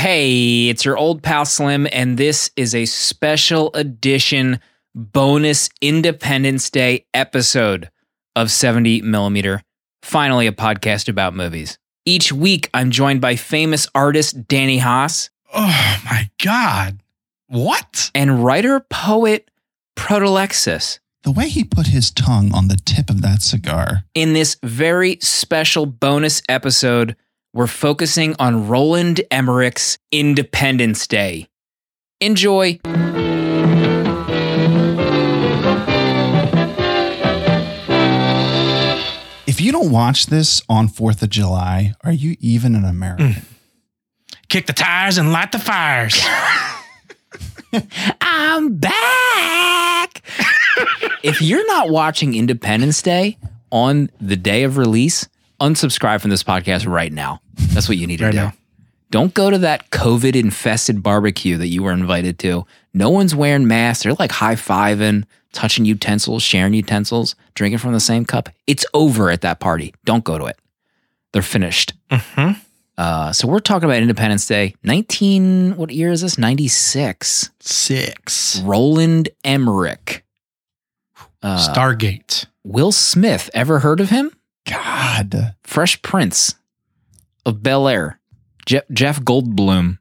Hey, it's your old pal Slim, and this is a special edition bonus Independence Day episode of 70 Millimeter. Finally, a podcast about movies. Each week, I'm joined by famous artist Danny Haas Oh my God. What? and writer poet Protolexis The way he put his tongue on the tip of that cigar. in this very special bonus episode. We're focusing on Roland Emmerich's Independence Day. Enjoy. If you don't watch this on 4th of July, are you even an American? Mm. Kick the tires and light the fires. I'm back. if you're not watching Independence Day on the day of release, unsubscribe from this podcast right now. That's what you need to Right do. now. Don't go to that COVID infested barbecue that you were invited to. No one's wearing masks. They're like high fiving, touching utensils, sharing utensils, drinking from the same cup. It's over at that party. Don't go to it. They're finished. Mhm. Uh, so we're talking about Independence Day, 19, what year is this? 96. Six. Roland Emmerich. Uh, Stargate. Will Smith, ever heard of him? God. Fresh Prince of Bel Air. Je- Jeff Goldblum.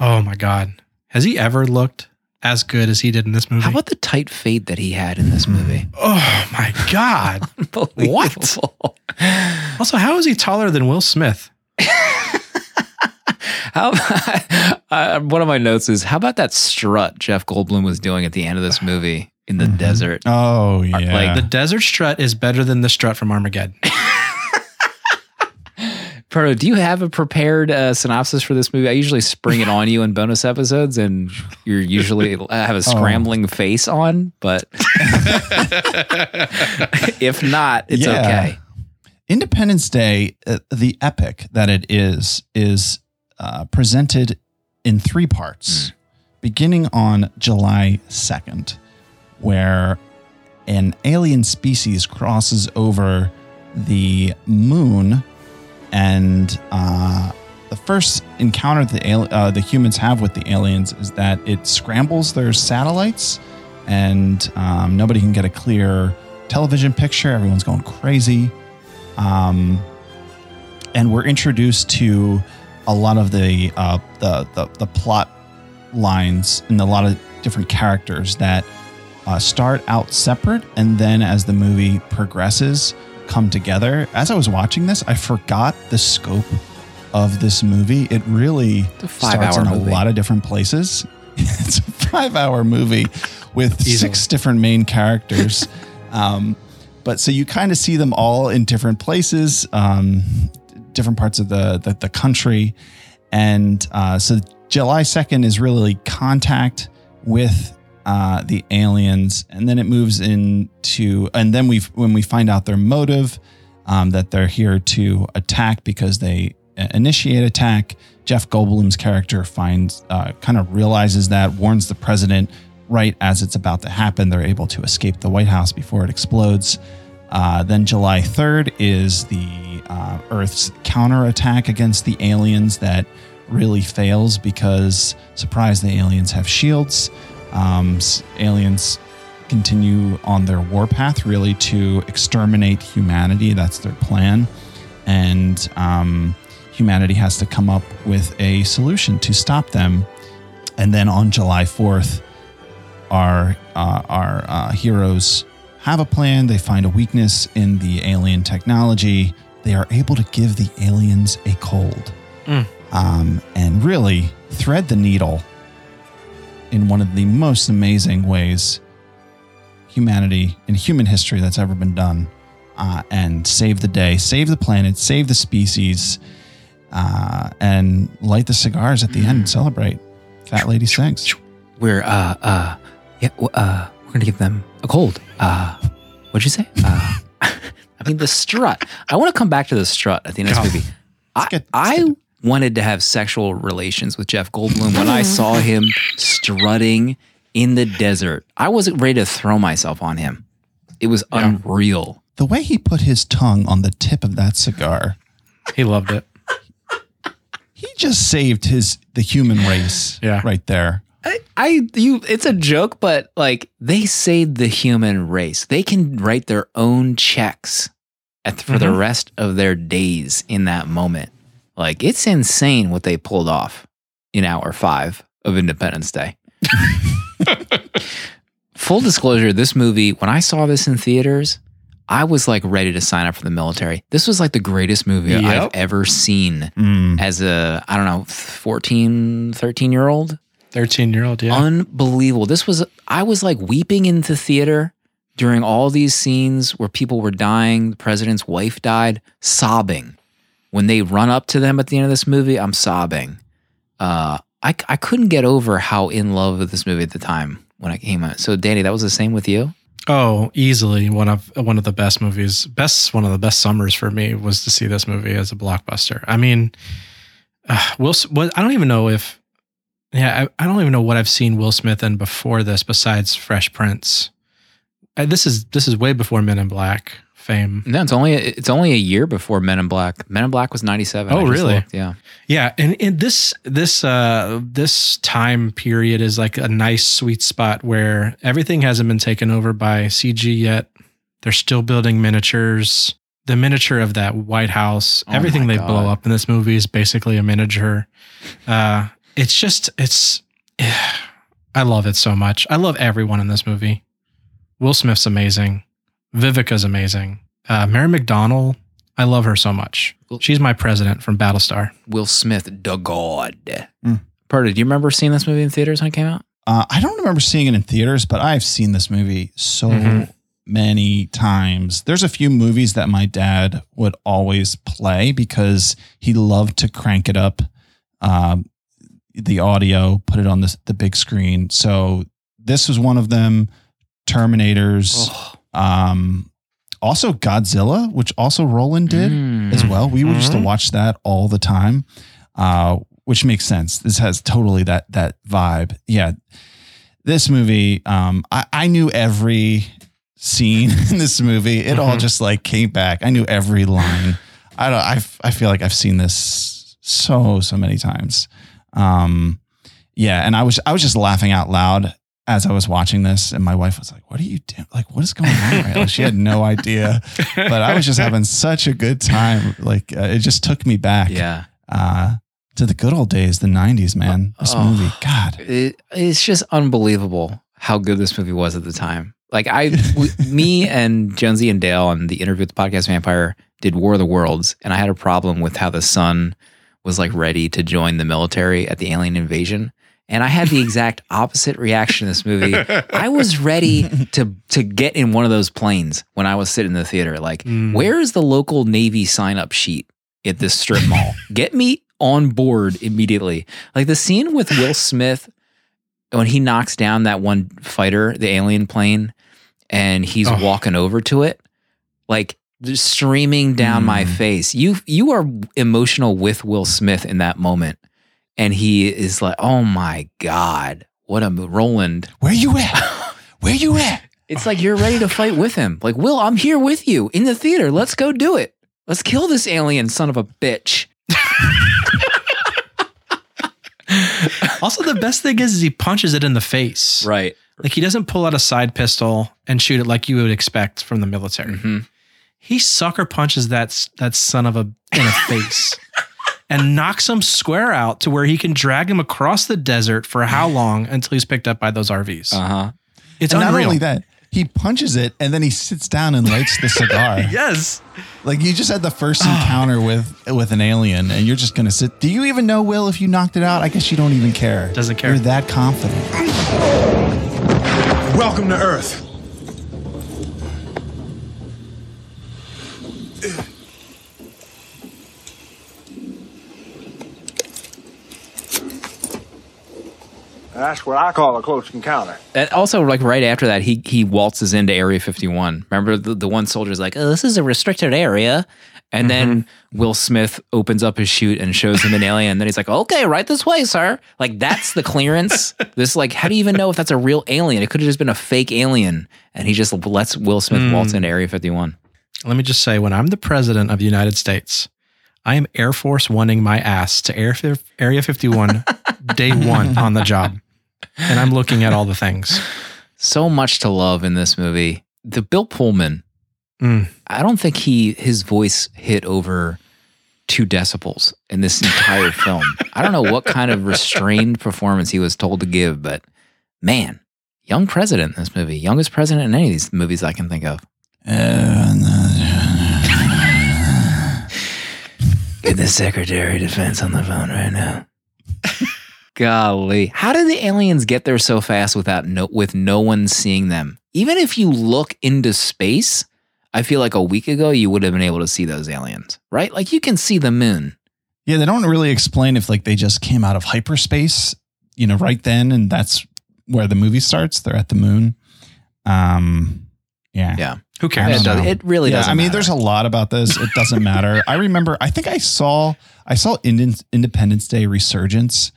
Oh my God. Has he ever looked as good as he did in this movie? How about the tight fade that he had in this movie? oh my God. what? also, how is he taller than Will Smith? How uh, one of my notes is how about that strut Jeff Goldblum was doing at the end of this movie in the Mhm. desert? Oh, yeah. like The desert strut is better than the strut from Armageddon. Proto, do you have a prepared uh, synopsis for this movie? I usually spring it on you in bonus episodes, and you're usually have a scrambling face on. But if not, it's Yeah. okay. Independence Day, uh, the epic that it is, is uh, presented in three parts, beginning on July 2nd, where an alien species crosses over the moon. And uh, the first encounter the, uh, the humans have with the aliens is that it scrambles their satellites, and um, nobody can get a clear television picture. Everyone's going crazy um, and we're introduced to a lot of the, uh, the the the plot lines and a lot of different characters that uh, start out separate, and then as the movie progresses, come together. As I was watching this, I forgot the scope of this movie. It really starts in a movie. lot of different places. it's a five-hour movie with Easily. six different main characters. um, but so you kind of see them all in different places, um, different parts of the the, the country, and uh, so July second is really contact with uh, the aliens, and then it moves into, and then we when we find out their motive, um, that they're here to attack because they uh, initiate attack. Jeff Goldblum's character finds, uh, kind of realizes that, warns the president right as it's about to happen. They're able to escape the White House before it explodes. Uh, then July 3rd is the uh, Earth's counterattack against the aliens that really fails because, surprise, the aliens have shields. Um, aliens continue on their warpath, really to exterminate humanity. That's their plan. And um, humanity has to come up with a solution to stop them. And then on July 4th, our uh, our uh, heroes have a plan. They find a weakness in the alien technology. They are able to give the aliens a cold, Mm. um, and really thread the needle in one of the most amazing ways humanity in human history that's ever been done, uh, and save the day, save the planet, save the species, uh, and light the cigars at the end and celebrate. Fat Lady sings. We're uh uh yeah uh we're gonna give them a cold. Uh, what'd you say? Uh, I mean the strut. I want to come back to the strut at the end of this movie. I, I wanted to have sexual relations with Jeff Goldblum when I saw him strutting in the desert. I wasn't ready to throw myself on him. It was Yeah. unreal. The way he put his tongue on the tip of that cigar, He loved it. he just saved his the human race. Yeah. right there. I, I you it's a joke, but like they saved the human race. They can write their own checks at, for the Mhm. rest of their days in that moment. Like it's insane what they pulled off in hour five of Independence Day. Full disclosure, this movie, when I saw this in theaters, I was like ready to sign up for the military. This was like the greatest movie I've ever seen Mm. as a, I don't know, 14, 13 year old. 13 year old, yeah. Unbelievable. This was, I was like weeping in the theater during all these scenes where people were dying. The president's wife died, sobbing. When they run up to them at the end of this movie, I'm sobbing. Uh, I, I couldn't get over how in love with this movie at the time when I came out. So, Danny, that was the same with you? Oh, easily one of one of the best movies. Best one of the best summers for me was to see this movie as a blockbuster. I mean, uh, Will. What I don't even know if. Yeah, I, I don't even know what I've seen Will Smith in before this, besides Fresh Prince. Uh, this is this is way before Men in Black fame. No, it's only it's only a year before Men in Black. Men in Black was 97. Oh, I really? looked, Yeah. Yeah, and, and this this uh this time period is like a nice sweet spot where everything hasn't been taken over by CG yet. They're still building miniatures. The miniature of that White House, Oh everything they blow up in this movie is basically a miniature. Uh, it's just it's. I love it so much. I love everyone in this movie. Will Smith's amazing. Vivica's amazing. Uh, Mary McDonnell, I love her so much. She's my president from Battlestar. Will Smith, the God. Mm. Pardo, do you remember seeing this movie in theaters when it came out? Uh, I don't remember seeing it in theaters, but I've seen this movie so Mhm. many times. There's a few movies that my dad would always play because he loved to crank it up, um, the audio, put it on the the big screen. So this was one of them. Terminators, Oh. Um, also Godzilla, which also Roland did Mm. as well. We used to Mhm. watch that all the time, uh, which makes sense. This has totally that that vibe. Yeah, this movie, um, I, I knew every scene in this movie. It all Mhm. just like came back. I knew every line. I don't. I I feel like I've seen this so so many times. Um, yeah, and I was I was just laughing out loud as I was watching this, and my wife was like, "What are you doing? Like, what is going on?" Right? Like, she had no idea but I was just having such a good time. Like uh, it just took me back Yeah. uh, to the good old days, the '90s. Man, this Oh. movie, God, It, it's just unbelievable how good this movie was at the time. Like I, w- me and Jonesy and Dale on the interview with the podcast Vampire did War of the Worlds, and I had a problem with how the son was like ready to join the military at the alien invasion, and I had the exact opposite reaction in this movie. I was ready to to get in one of those planes when I was sitting in the theater. Like, Mm. where is the local Navy sign up sheet at this strip mall? Get me on board immediately. Like the scene with Will Smith when he knocks down that one fighter, the alien plane, and he's Oh. walking over to it, like streaming down my Mm. face. You you are emotional with Will Smith in that moment, and he is like, "Oh my god, what a Roland." where you at? Where you at? It's like you're ready to fight with him. Like, Will, I'm here with you in the theater. Let's go do it. Let's kill this alien son of a bitch. Also, the best thing is, is he punches it in the face. Right. Like he doesn't pull out a side pistol and shoot it like you would expect from the military. hmm He sucker punches that that son of a in the face and knocks him square out to where he can drag him across the desert for how long until he's picked up by those RVs. Uh huh. it's and not unreal. only that, he punches it and then he sits down and lights the cigar. yes. Like you just had the first encounter with with an alien, and you're just gonna sit. Do you even know, Will, if you knocked it out? I guess you don't even care. Doesn't care. You're that confident. Welcome to Earth. That's what I call a close encounter. And also, like right after that, he he waltzes into Area 51. Remember the, the one soldier's like, "Oh, this is a restricted area," and then mm-hmm. Will Smith opens up his chute and shows him an alien. And then he's like, "Okay, right this way, sir." Like that's the clearance. this like, how do you even know if that's a real alien? It could have just been a fake alien, and he just lets Will Smith hmm. waltz into Area 51. Let me just say, when I'm the president of the United States, I am Air Force Oneing my ass to Air Area 51 day one on the job. And I'm looking at all the things. So much to love in this movie. The Bill Pullman, Mm. I don't think he his voice hit over two decibels in this entire film. I don't know what kind of restrained performance he was told to give, but man, young president in this movie, youngest president in any of these movies I can think of. Get the Secretary of Defense on the phone right now. Golly, how did the aliens get there so fast without no with no one seeing them? Even if you look into space, I feel like a week ago you would have been able to see those aliens, right? Like you can see the moon. Yeah, they don't really explain if like they just came out of hyperspace, you know, right then, and that's where the movie starts. They're at the moon. Um, yeah, Yeah. Who cares? It, does, it really yeah. doesn't. I mean, matter. there's a lot about this. It doesn't matter. I remember. I think I saw. I saw Indian, Independence Day Resurgence,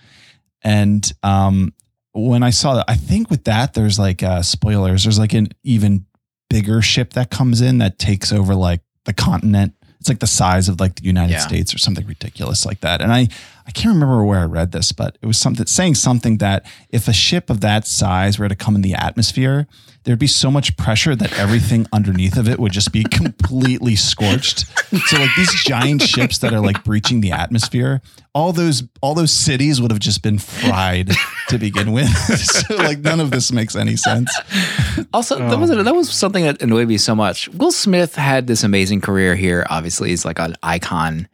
and um, when I saw that, I think with that there's like uh, spoilers. There's like an even bigger ship that comes in that takes over like the continent. It's like the size of like the United Yeah. States or something ridiculous like that. And I I can't remember where I read this, but it was something saying something that if a ship of that size were to come in the atmosphere, there'd be so much pressure that everything underneath of it would just be completely scorched. So like these giant ships that are like breaching the atmosphere, all those all those cities would have just been fried to begin with. so like none of this makes any sense. Also, that was that was something that annoyed me so much. Will Smith had this amazing career here. Obviously, he's like an icon,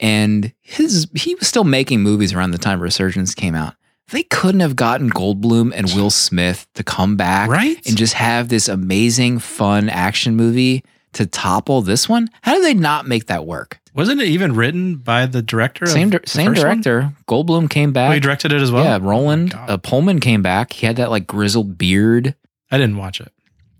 and his he was still making movies around the time Resurgence came out. They couldn't have gotten Goldblum and Will Smith to come back, Right? and just have this amazing, fun action movie to topple this one. How did they not make that work? Wasn't it even written by the director? Same the same first one? director. Goldblum came back. Oh, he directed it as well. yeah, Oh Roland God. uh, Pullman came back. He had that like grizzled beard. I didn't watch it.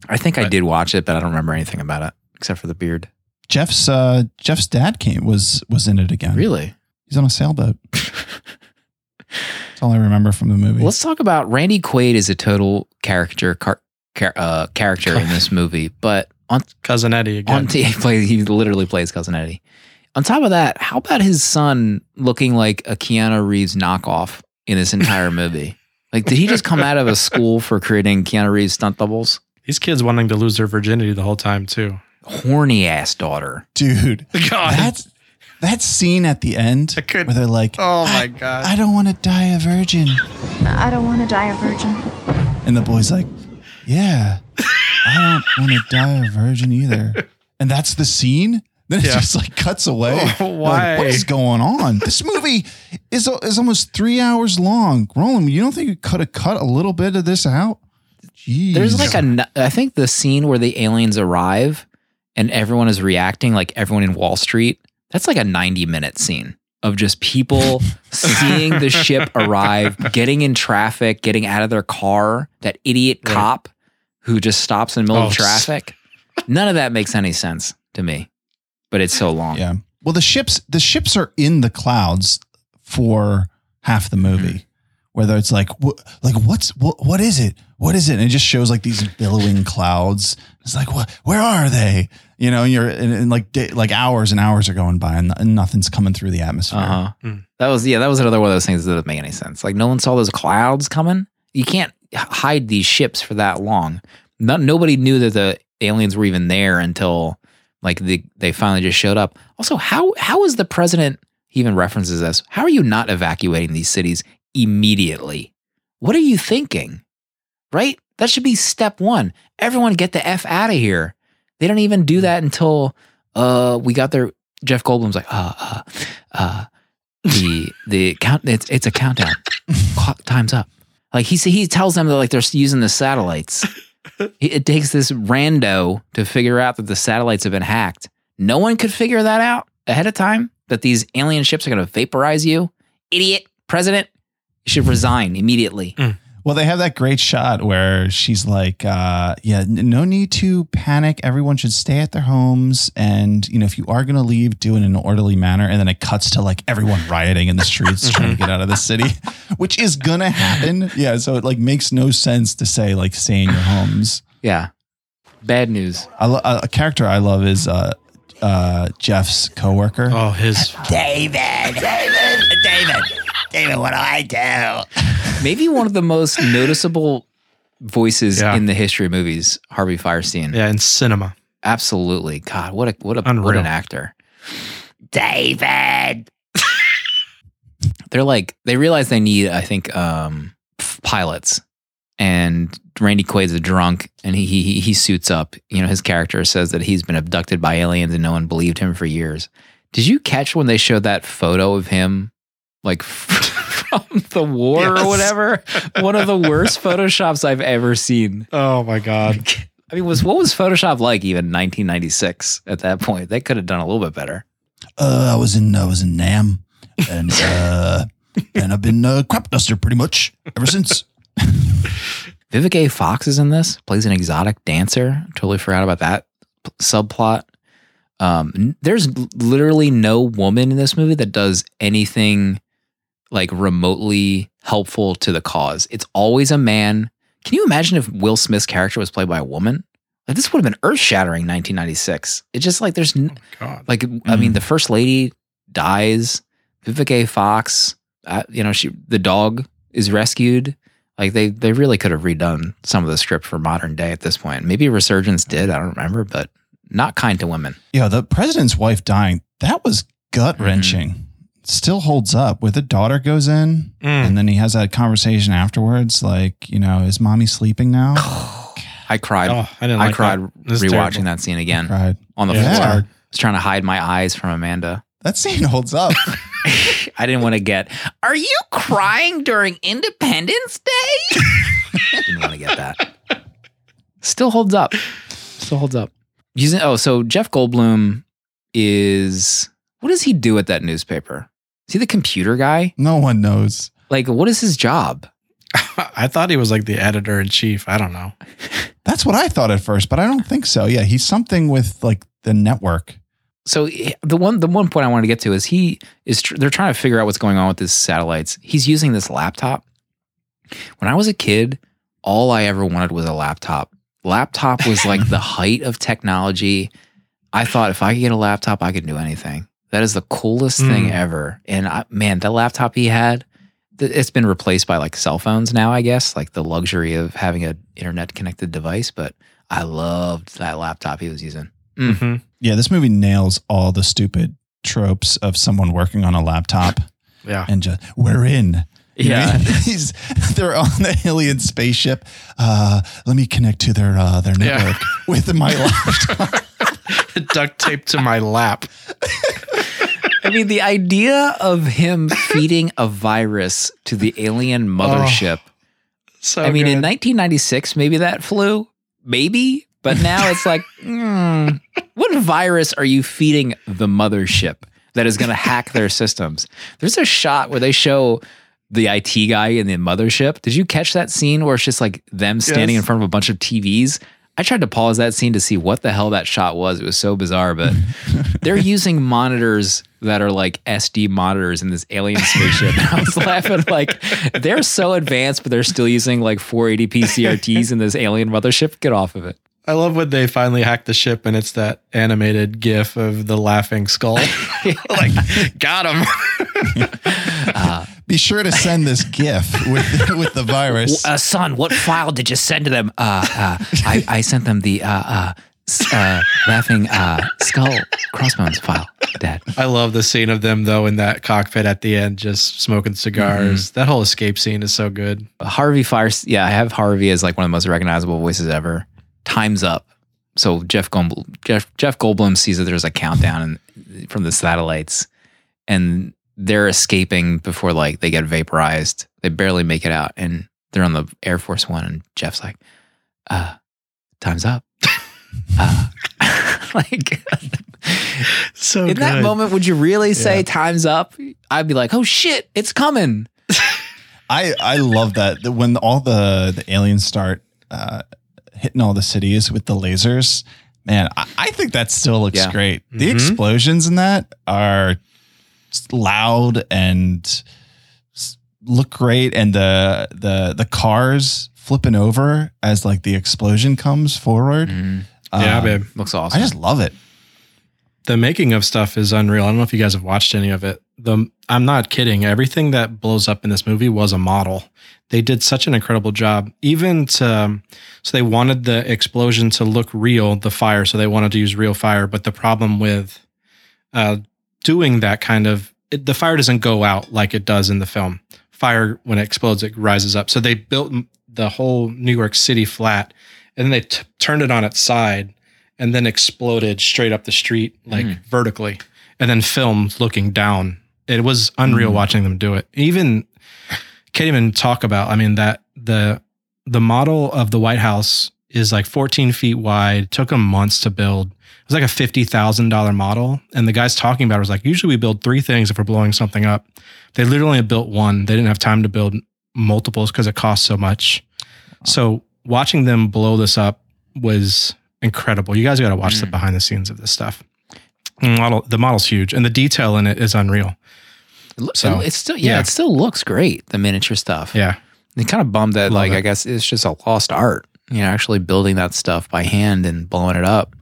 I think I did watch it, but I don't remember anything about it except for the beard. Jeff's uh Jeff's dad came was was in it again. Really? He's on a sailboat. That's all I remember from the movie. Let's talk about Randy Quaid is a total caricature car, car, uh, character in this movie, but on Cousin Eddie again. on t- he plays he literally plays cousin Eddie. On top of that, how about his son looking like a Keanu Reeves knockoff in this entire movie? Like, did he just come out of a school for creating Keanu Reeves stunt doubles? These kids wanting to lose their virginity the whole time too. Horny ass daughter. Dude, God. that's that scene at the end I could- where they're like, oh my god. I don't want to die a virgin. I don't want to die a virgin. And the boy's like, Yeah, I don't want to die a virgin either. And that's the scene. Then it Yeah. just like cuts away. Oh, You're like, what why? is going on? This movie is is almost three hours long. Roland, you don't think you could have cut a little bit of this out? Jeez. There's like a. I think the scene where the aliens arrive and everyone is reacting, like everyone in Wall Street. That's like a 90 minute scene of just people seeing the ship arrive, getting in traffic, getting out of their car. That idiot Right. cop who just stops in the middle Oh, of traffic. None of that makes any sense to me, but it's so long. Yeah. Well, the ships the ships are in the clouds for half the movie. Mm-hmm. Whether it's like wh- like what's what, what is it? What is it? And it just shows like these billowing clouds. It's like what? Where are they? You know, and you're and, and like day, like hours and hours are going by and, and nothing's coming through the atmosphere. Uh huh. Mm. That was yeah. That was another one of those things that didn't make any sense. Like no one saw those clouds coming. You can't hide these ships for that long. Not nobody knew that the aliens were even there until like the, they finally just showed up. Also, how how is the president? He even references this. How are you not evacuating these cities immediately? What are you thinking? Right? That should be step one. Everyone get the f out of here. They don't even do that until uh we got their Jeff Goldblum's like uh uh uh the the count it's it's a countdown Clock, time's up like he he tells them that like they're using the satellites it, takes this rando to figure out that the satellites have been hacked no one could figure that out ahead of time that these alien ships are going to vaporize you idiot president should resign immediately Well, they have that great shot where she's like, uh, "Yeah, n- no need to panic. Everyone should stay at their homes, and you know, if you are going to leave, do it in an orderly manner." And then it cuts to like everyone rioting in the streets trying to get out of the city, which is gonna happen. Yeah, so it like makes no sense to say like stay in your homes. yeah bad news I lo- a character I love is uh, uh, Jeff's coworker. Oh, his David, David, David, David. What do I do? Maybe one of the most noticeable voices Yeah. in the history of movies, Harvey Fierstein. yeah in cinema. Absolutely. God, what a what a what Unreal. an actor. David. They're like they realize they need, I think, um, f- pilots. And Randy Quaid's a drunk, and he, he he suits up. You know, his character says that he's been abducted by aliens, and no one believed him for years. Did you catch when they showed that photo of him, like from the war Yes. or whatever? One of the worst photoshops I've ever seen. Oh my god. I mean, was what was Photoshop like even in 1996 at that point? They could have done a little bit better. Uh, I was in I was in Nam, and uh, and I've been a crop duster pretty much ever since. Vivica A. Fox is in this, plays an exotic dancer. Totally forgot about that p- subplot. Um, n- there's literally no woman in this movie that does anything like remotely helpful to the cause. It's always a man. Can you imagine if Will Smith's character was played by a woman? Like this would have been earth shattering 1996. It's just like there's n- God. like I mean the first lady dies. Vivica A. Fox, uh, you know, she the dog is rescued. Like they they really could have redone some of the script for modern day at this point. Maybe Resurgence did. I don't remember, but not kind to women. Yeah, the president's wife dying, that was gut wrenching. Still holds up. Where the daughter goes in Mm. and then he has that conversation afterwards, like, you know, is mommy sleeping now? I cried. Oh, I didn't I like cried that. Rewatching terrible. that scene again Cried. on the Yeah, floor. I was trying to hide my eyes from Amanda. That scene holds up. I didn't want to get. Are you crying during Independence Day? didn't want to get that. Still holds up. Still holds up. Using oh, so Jeff Goldblum is what does he do at that newspaper? Is he the computer guy? no one knows. Like, what is his job? I thought he was like the editor in chief. I don't know. That's what I thought at first, but I don't think so. Yeah, he's something with like the network. So eh, the one the one point I wanted to get to is he is tr- they're trying to figure out what's going on with his satellites. He's using this laptop. When I was a kid, all I ever wanted was a laptop. Laptop was like the height of technology. I thought if I could get a laptop, I could do anything. That is the coolest thing Mm. ever. And I, man, that laptop he had, th- it's been replaced by like cell phones now, I guess, like the luxury of having an internet connected device. But I loved that laptop he was using. Mm. Mm-hmm. Yeah, this movie nails all the stupid tropes of someone working on a laptop Yeah. and just we're in. Yeah. he's they're on the alien spaceship. Uh, let me connect to their uh, their Yeah. network with my laptop. Duct taped to my lap. I mean, the idea of him feeding a virus to the alien mothership. So I mean, in 1996, maybe that flew, maybe, but now it's like, mm, what virus are you feeding the mothership that is going to hack their systems? There's a shot where they show the IT guy in the mothership. Did you catch that scene where it's just like them standing Yes. in front of a bunch of TVs? I tried to pause that scene to see what the hell that shot was. It was so bizarre, but they're using monitors that are like SD monitors in this alien spaceship. And I was laughing like they're so advanced, but they're still using like 480p CRTs in this alien mothership. Get off of it. I love when they finally hack the ship and it's that animated gif of the laughing skull. like, got him. Be sure to send this GIF with with the virus. Uh, son, what file did you send to them? Uh, uh, I, I sent them the uh, uh, uh, laughing uh, skull crossbones file, Dad. I love the scene of them though in that cockpit at the end, just smoking cigars. That whole escape scene is so good. Harvey Fires. Yeah, I have Harvey as like one of the most recognizable voices ever. Time's up. So Jeff Goldblum, Jeff, Jeff Goldblum sees that there's a countdown and, from the satellites, and they're escaping before like they get vaporized. They barely make it out, and they're on the Air Force One, and Jeff's like, "Uh, time's up." uh, like So in that moment, would you really say Yeah. "time's up"? I'd be like, "Oh shit, it's coming." I I love that that when all the the aliens start uh, hitting all the cities with the lasers. Man, I, I think that still looks Yeah. great. The Mhm. explosions in that are s- loud and look great, and the the the cars flipping over as like the explosion comes forward. Mhm. Yeah, Um, babe. Looks awesome. I just love it. the making of stuff is unreal. I don't know if you guys have watched any of it. The I'm not kidding. Everything that blows up in this movie was a model. They did such an incredible job. Even to so they wanted the explosion to look real, the fire. So they wanted to use real fire. But the problem with uh, doing that kind of it, the fire doesn't go out like it does in the film. Fire when it explodes, it rises up. So they built the whole New York City flat, and then they t- turned it on its side, and then exploded straight up the street like hmm. vertically, and then filmed looking down. It was unreal hmm. watching them do it. Even can't even talk about. I mean that the the model of the White House is like 14 feet wide. Took them months to build. It was like a fifty thousand dollar model, and the guys talking about it was like, usually we build three things if we're blowing something up. They literally built one. They didn't have time to build multiples because it costs so much. So watching them blow this up was incredible. You guys got to watch the mm. behind the scenes of this stuff. The model, the model's huge, and the detail in it is unreal. It So, it's still yeah, yeah. it still looks great. The miniature stuff. Yeah, It kind of bummed that Love like it. I guess it's just a lost art. You know, actually building that stuff by hand and blowing it up.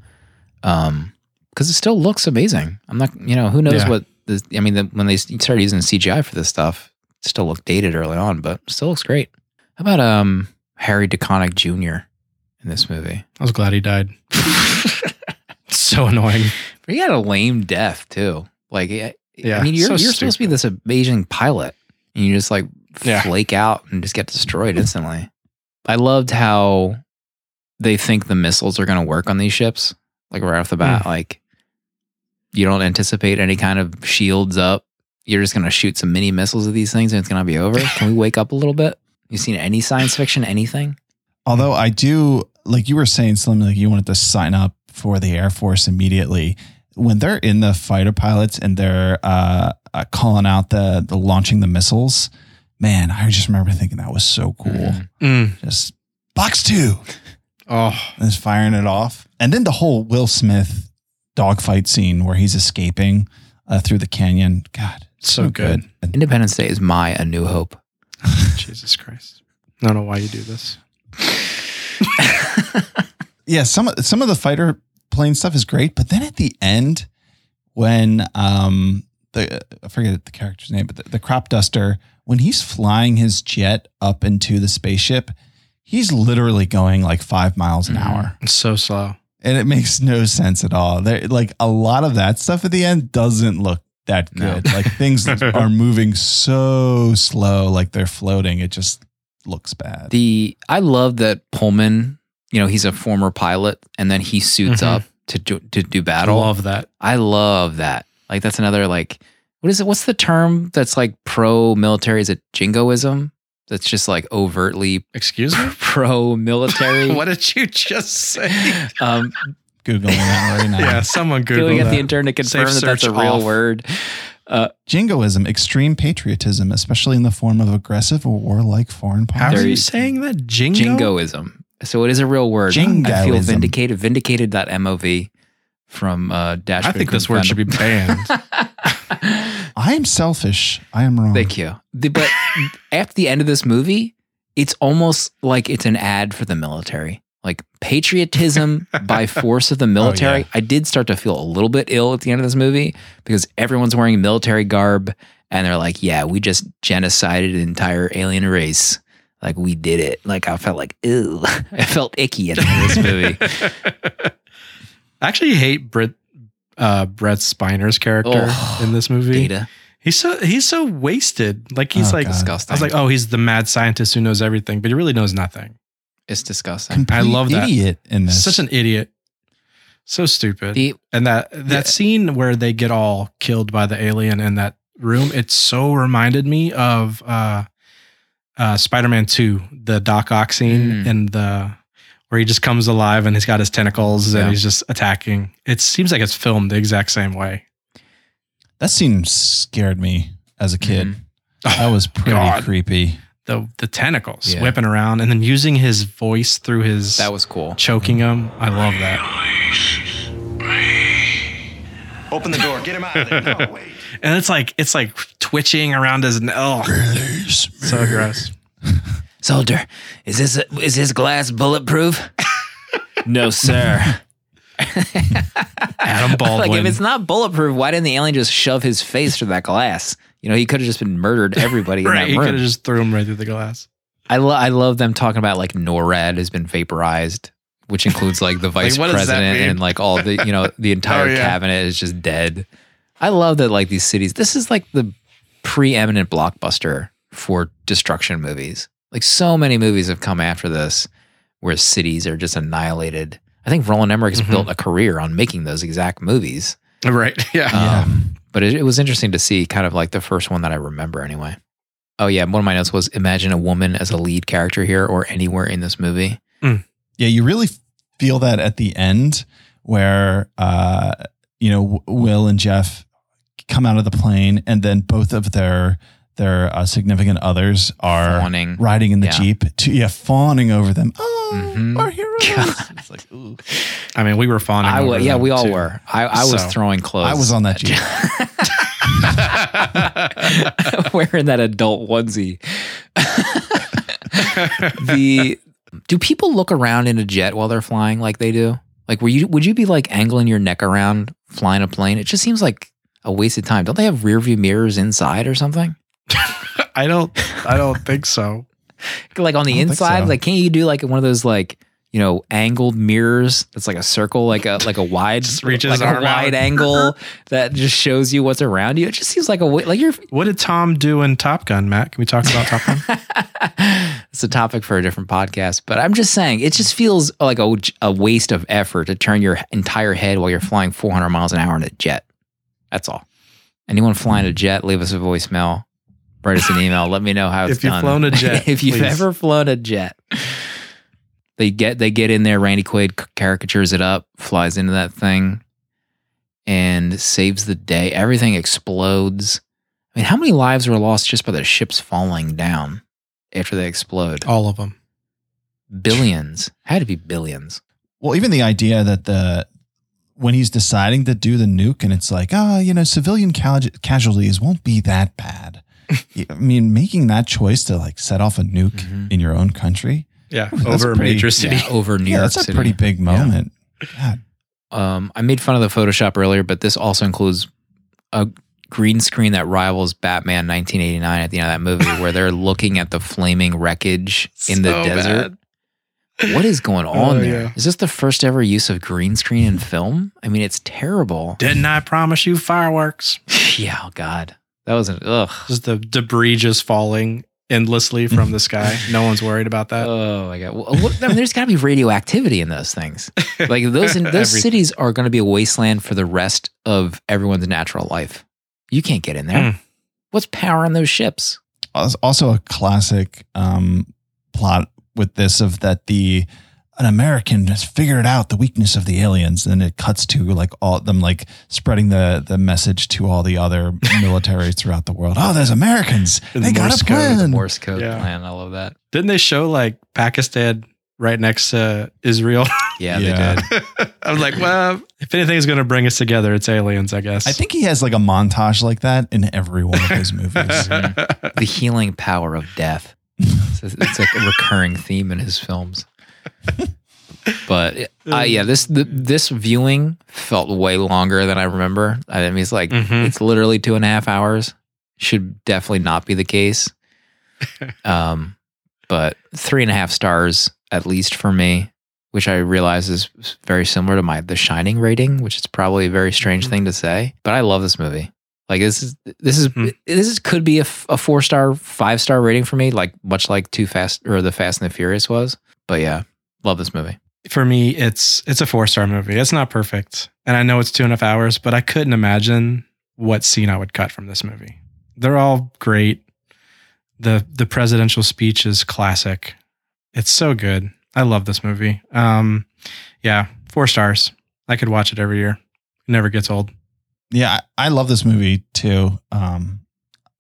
Um, because it still looks amazing. I'm not, you know, who knows Yeah. what the, I mean, the, when they started using CGI for this stuff, it still looked dated early on, but still looks great. How about um Harry DeConnick Jr. in this movie? I was glad he died. so annoying. But he had a lame death too. Like, I- Yeah, I mean, you're so you're supposed to be this amazing pilot, and you just like Yeah. flake out and just get destroyed instantly. I loved how they think the missiles are going to work on these ships, like right off the bat. Hmm. Like, you don't anticipate any kind of shields up. You're just going to shoot some mini missiles at these things, and it's going to be over. Can we wake up a little bit? You seen any science fiction, anything? Although I do, like you were saying, Slim, like you wanted to sign up for the Air Force immediately. When they're in the fighter pilots and they're uh, uh, calling out the, the launching the missiles, man, I just remember thinking that was so cool. Mhm. Mm. Just box two, Oh, and just firing it off. And then the whole Will Smith dogfight scene where he's escaping uh, through the canyon. God, So good. And Independence Day is my A New Hope. Jesus Christ. I don't know why you do this. yeah, some some of the fighter plane stuff is great, but then at the end, when um the I forget the character's name, but the, the crop duster when he's flying his jet up into the spaceship, he's literally going like five miles an Mhm. hour, It's so slow. And it makes no sense at all. There, like a lot of that stuff at the end doesn't look that No. good. Like things are moving so slow, like they're floating. It just looks bad. The I love that Pullman. You know, he's a former pilot, and then he suits Mhm. up to do, to do battle. I love that. I love that. Like that's another like what is it? What's the term that's like pro military? Is it jingoism? That's just like overtly Excuse me? pro military. what did you just say? Um, Googling that right now. yeah, someone can we Google get the that. intern to confirm Safe that that's a real off. word? Jingoism, extreme patriotism, especially in the form of aggressive or warlike foreign How policy. are you you- saying that? Jingo? Jingoism. So it is a real word. Jingoism. I feel Jingoism. vindicated. Vindicated. That MOV from uh, Dash. I think this word should be banned. I am selfish. I am wrong. Thank you. The- but at the end of this movie, it's almost like it's an ad for the military. Like patriotism by force of the oh, military. yeah. I did start to feel a little bit ill at the end of this movie because everyone's wearing military garb and they're like, yeah, we just genocided an entire alien race. Like we did it. Like I felt like, ew. I felt icky at the end of this movie. I actually hate Brent uh, Brent Spiner's character Oh, in this movie. Data. He's so he's so wasted. Like he's Oh, like God. Disgusting. I was like, oh, he's the mad scientist who knows everything, but he really knows nothing. It's disgusting. Complete I love that. idiot in this. Such an idiot. So stupid. The, and that that Yeah. scene where they get all killed by the alien in that room, it so reminded me of uh uh Spider-Man 2, the Doc Ock scene Mm. and the where he just comes alive and he's got his tentacles Yeah. and he's just attacking. It seems like it's filmed the exact same way. that scene scared me as a kid. Mhm. That was pretty God. creepy. The the tentacles Yeah. whipping around and then using his voice through his that was cool. choking him. I love that. Open the door. Get him out of there. No, wait. And it's like it's like twitching around his oh, so gross. Soldier, is this is his glass bulletproof? no, sir. Adam Baldwin. like if it's not bulletproof, why didn't the alien just shove his face through that glass? You know, he could have just been murdered everybody right, in he that could have just threw him right through the glass. I lo- I love them talking about like NORAD has been vaporized, which includes like the vice what does that president and like all the you know the entire Oh, yeah. cabinet is just dead. I love that like these cities. This is like the preeminent blockbuster for destruction movies. Like so many movies have come after this, where cities are just annihilated. I think Roland Emmerich's Mhm. built a career on making those exact movies. Right. Yeah. Um, but it, it was interesting to see kind of like the first one that I remember anyway. Oh yeah, one of my notes was imagine a woman as a lead character here or anywhere in this movie. Yeah, you really feel that at the end where uh you know Will and Jeff come out of the plane and then both of their their uh, significant others are Fawning. riding in the Yeah. jeep to yeah fawning over them. Oh, Mhm. our heroes. It's like ooh. I mean, we were fawning. I over w- yeah, them, we all too. were. I, I was throwing clothes. I was on that jeep. wearing that adult onesie. the do people look around in a jet while they're flying like they do? Like, were you would you be like angling your neck around flying a plane? It just seems like a waste of time. Don't they have rear view mirrors inside or something? I don't. I don't think so. Like on the I don't think inside, so. like can't you do like one of those like you know angled mirrors that's like a circle, like a like a wide, Just reach his like a arm out. wide angle that just shows you what's around you. It just seems like a like you're What did Tom do in Top Gun, Matt? Can we talk about Top Gun? it's a topic for a different podcast, but I'm just saying it just feels like a, a waste of effort to turn your entire head while you're flying 400 miles an hour in a jet. That's all. Anyone flying a jet, leave us a voicemail, write us an email, let me know how it's If you've done. flown a jet, if you've please. ever flown a jet, they get they get in there. Randy Quaid caricatures it up, flies into that thing, and saves the day. Everything explodes. I mean, how many lives were lost just by the ships falling down after they explode? All of them. Billions. Had to be billions. Well, even the idea that the when he's deciding to do the nuke and it's like, oh, you know, civilian ca- casualties won't be that bad. I mean, making that choice to like set off a nuke Mhm. in your own country, Yeah, That's over a pretty- major city. Yeah, over New yeah, York that's a pretty big moment. God, Um, I made fun of the Photoshop earlier, but this also includes a green screen that rivals Batman 1989 at the end of that movie, where they're looking at the flaming wreckage in the desert. bad. What is going on Oh, there? yeah. Is this the first ever use of green screen in film? I mean, it's terrible. Didn't I promise you fireworks? yeah, oh God, that was an ugh. Just the debris just falling endlessly from the sky. No one's worried about that. Oh my god! Well, what, I mean, there's got to be radioactivity in those things. Like those, in, those cities are going to be a wasteland for the rest of everyone's natural life. You can't get in there. Hmm. What's powering those ships? Als- also a classic um, plot with this of that the an American has figured out the weakness of the aliens, and it cuts to like all them like spreading the the message to all the other militaries throughout the world. Oh, there's Americans. In they got Morse a code. plan. Morse code Yeah. plan. I love that. Didn't they show like Pakistan right next to Israel? Yeah, Yeah. they did. I was like, well, if anything's going to bring us together, it's aliens, I guess. I think he has like a montage like that in every one of his movies. the healing power of death. It's, it's like a recurring theme in his films. But uh, yeah, this the, this viewing felt way longer than I remember. I mean, it's like Mhm. it's literally two and a half hours. Should definitely not be the case. Um, but three and a half stars at least for me, which I realize is very similar to my The Shining rating, which is probably a very strange Mhm. thing to say. But I love this movie. Like this is this is Mhm. this is, could be a four star, five star rating for me, like much like Too Fast or The Fast and the Furious was. But yeah, love this movie. for me, it's it's a four star movie. It's not perfect, and I know it's two and a half hours, but I couldn't imagine what scene I would cut from this movie. They're all great. the The presidential speech is classic. It's so good. I love this movie. Um, yeah, four stars. I could watch it every year. It never gets old. yeah, I, I love this movie too. Um,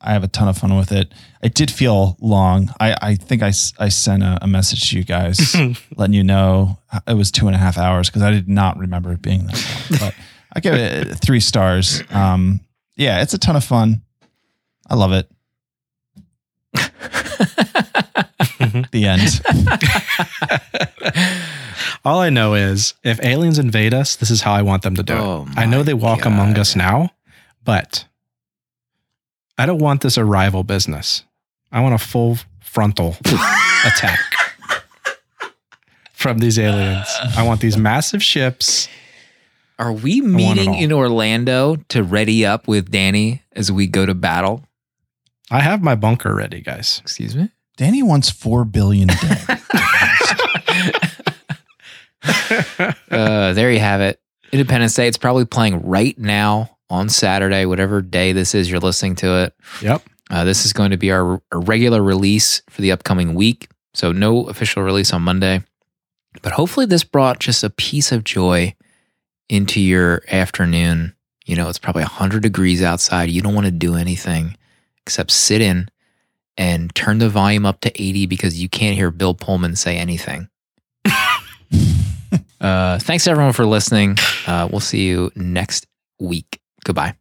I have a ton of fun with it. It did feel long. I, I think I, I sent a, a message to you guys letting you know it was two and a half hours because I did not remember it being that long. But I give it three stars. Um, yeah, it's a ton of fun. I love it. the end. All I know is if aliens invade us, this is how I want them to do Oh it. I know they walk God. among us now, but I don't want this arrival business. I want a full frontal attack from these aliens. I want these massive ships. Are we meeting in Orlando to ready up with Danny as we go to battle? I have my bunker ready, guys. Excuse me? Danny wants four billion a day. Uh, there you have it. Independence Day. It's probably playing right now on Saturday, whatever day this is you're listening to it. Yep. Uh, this is going to be our, our regular release for the upcoming week. So, no official release on Monday. But hopefully, this brought just a piece of joy into your afternoon. You know, it's probably 100 degrees outside. You don't want to do anything except sit in and turn the volume up to 80 because you can't hear Bill Pullman say anything. uh, thanks everyone for listening. Uh, we'll see you next week. Goodbye.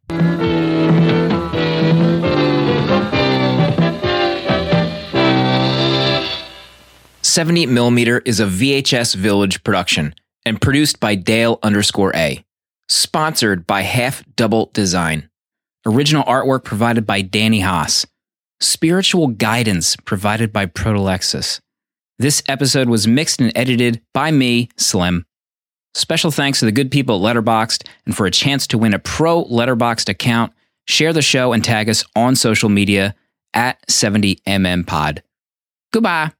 70 millimeter is a VHS Village production and produced by Dale underscore A. Sponsored by Half Double Design. Original artwork provided by Danny Haas. Spiritual guidance provided by Protolexis. This episode was mixed and edited by me, Slim. Special thanks to the good people at Letterboxd, and for a chance to win a pro Letterboxd account, share the show and tag us on social media at 70mm Pod. Goodbye.